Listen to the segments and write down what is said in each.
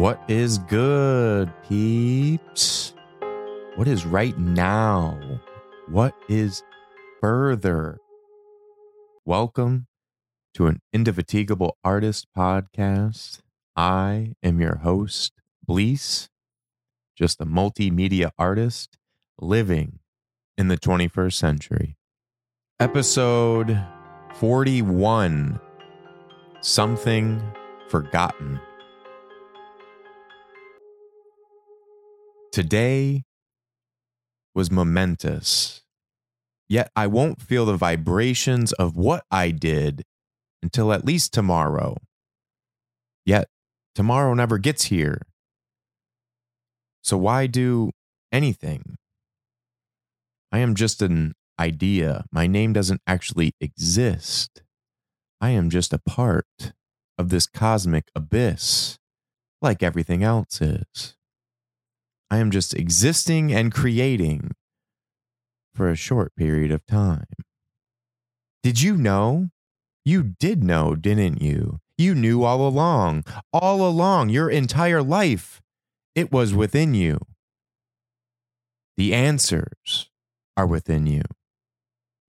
What is good, peeps? What is right now? What is further? Welcome to an Indefatigable Artist podcast. I am your host, Bleace, just a multimedia artist living in the 21st century. Episode 41 Something Forgotten. Today was momentous, yet I won't feel the vibrations of what I did until at least tomorrow. Yet tomorrow never gets here. So why do anything? I am just an idea. My name doesn't actually exist. I am just a part of this cosmic abyss, like everything else is. I am just existing and creating for a short period of time. Did you know? You did know, didn't you? You knew all along, all along, your entire life. It was within you. The answers are within you.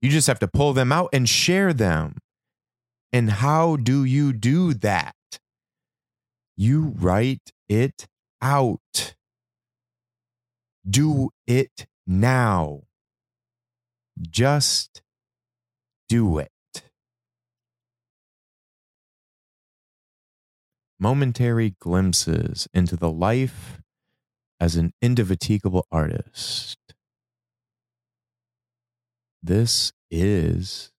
You just have to pull them out and share them. And how do you do that? You write it out. Do it now. Just do it. Momentary glimpses into the life as an indefatigable artist. This is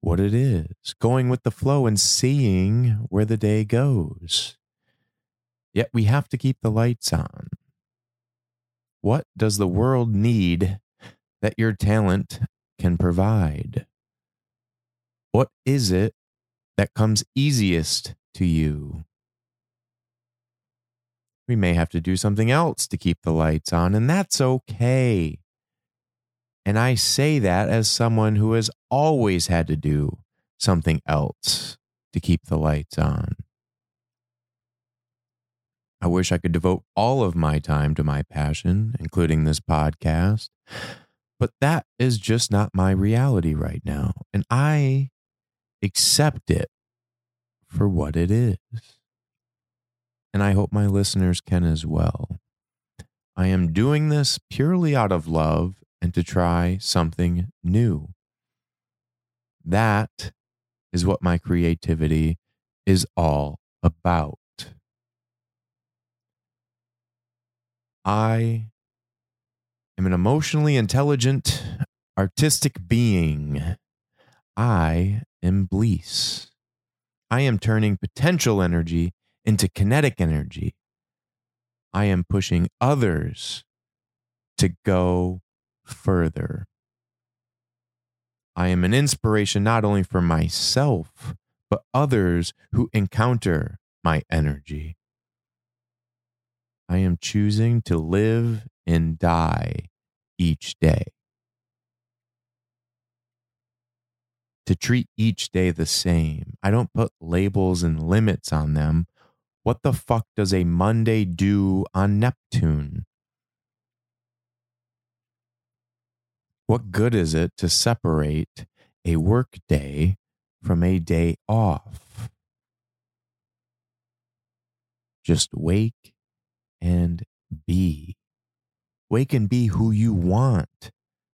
what it is going with the flow and seeing where the day goes. Yet we have to keep the lights on. What does the world need that your talent can provide? What is it that comes easiest to you? We may have to do something else to keep the lights on, and that's okay. And I say that as someone who has always had to do something else to keep the lights on. I wish I could devote all of my time to my passion, including this podcast, but that is just not my reality right now. And I accept it for what it is. And I hope my listeners can as well. I am doing this purely out of love and to try something new. That is what my creativity is all about. I am an emotionally intelligent, artistic being. I am bliss. I am turning potential energy into kinetic energy. I am pushing others to go further. I am an inspiration not only for myself, but others who encounter my energy. I am choosing to live and die each day. To treat each day the same. I don't put labels and limits on them. What the fuck does a Monday do on Neptune? What good is it to separate a work day from a day off? Just wake and be. Wake and be who you want.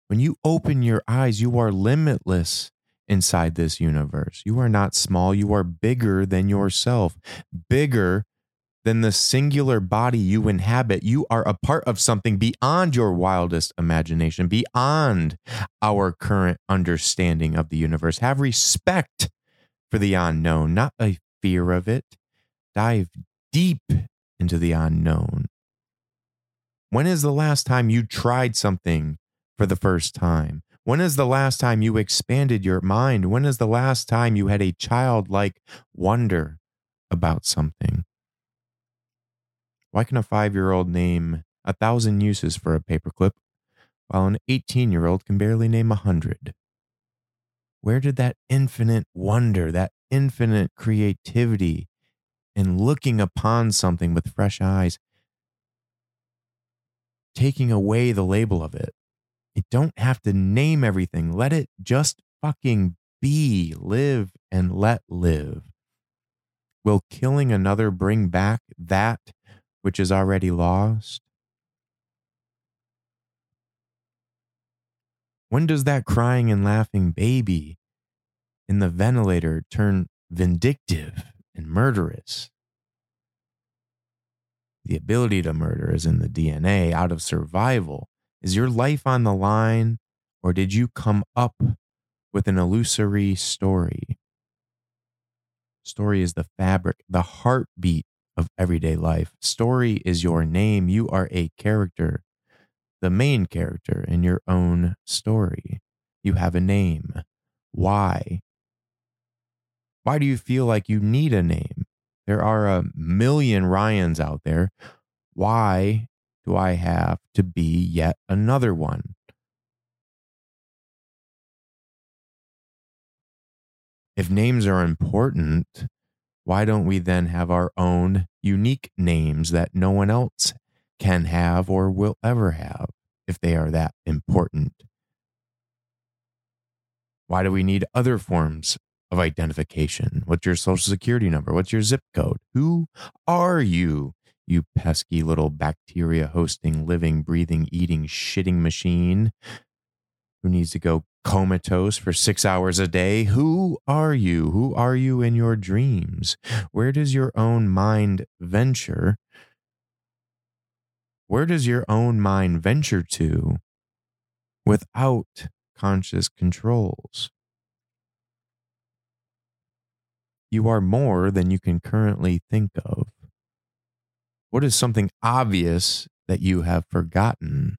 When you open your eyes, you are limitless inside this universe. You are not small, you are bigger than yourself, bigger than the singular body you inhabit. You are a part of something beyond your wildest imagination, beyond our current understanding of the universe. Have respect for the unknown, not a fear of it. Dive deep into the unknown. When is the last time you tried something for the first time? When is the last time you expanded your mind? When is the last time you had a childlike wonder about something? Why can a five year old name a thousand uses for a paperclip while an 18 year old can barely name a hundred? Where did that infinite wonder, that infinite creativity, and looking upon something with fresh eyes, taking away the label of it. You don't have to name everything. Let it just fucking be, live, and let live. Will killing another bring back that which is already lost? When does that crying and laughing baby in the ventilator turn vindictive and murderous? The ability to murder is in the DNA out of survival. Is your life on the line, or did you come up with an illusory story? Story is the fabric, the heartbeat of everyday life. Story is your name. You are a character the main character in your own story. You have a name. Why? Why do you feel like you need a name? There are a million Ryans out there. Why do I have to be yet another one? If names are important, why don't we then have our own unique names that no one else can have or will ever have if they are that important? Why do we need other forms of identification? What's your social security number? What's your zip code? Who are you, you pesky little bacteria hosting, living, breathing, eating, shitting machine who needs to go comatose for six hours a day? Who are you? Who are you in your dreams? Where does your own mind venture where does your own mind venture to without conscious controls? You are more than you can currently think of. What is something obvious that you have forgotten?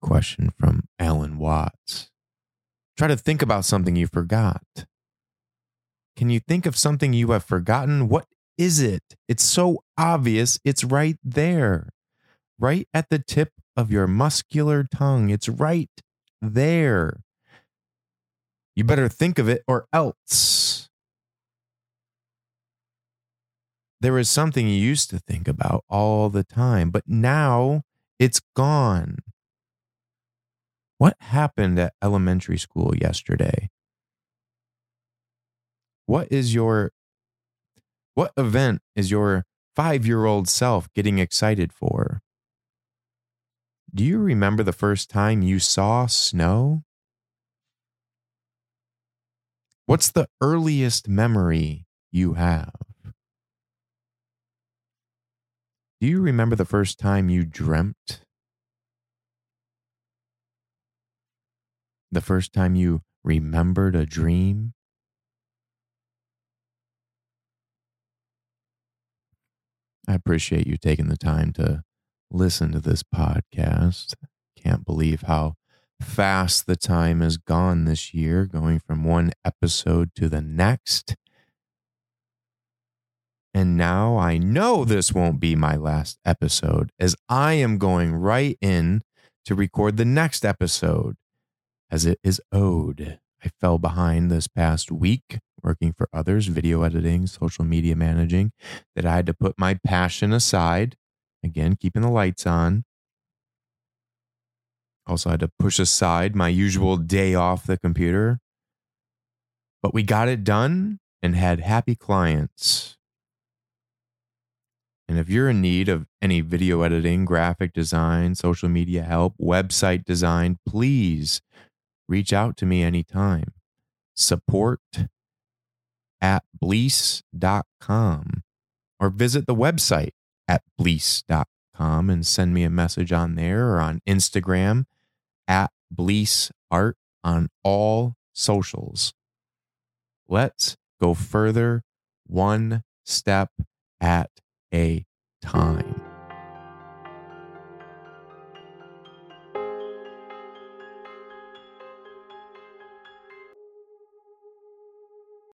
Question from Alan Watts. Try to think about something you forgot. Can you think of something you have forgotten? What is it? It's so obvious. It's right there right at the tip of your muscular tongue. It's right there. You better think of it or else. There is something you used to think about all the time, but now it's gone. What happened at elementary school yesterday? What is your what event is your 5-year-old self getting excited for? Do you remember the first time you saw snow? What's the earliest memory you have? Do you remember the first time you dreamt? The first time you remembered a dream? I appreciate you taking the time to listen to this podcast. Can't believe how fast the time has gone this year, going from one episode to the next. And now I know this won't be my last episode, as I am going right in to record the next episode, as it is owed. I fell behind this past week working for others, video editing, social media managing, that I had to put my passion aside Again, keeping the lights on. Also I had to push aside my usual day off the computer. But we got it done and had happy clients. And if you're in need of any video editing, graphic design, social media help, website design, please reach out to me anytime. Support at bleace.com or visit the website at bleace.com and send me a message on there or on Instagram at bleace art on all socials. Let's go further one step at a time.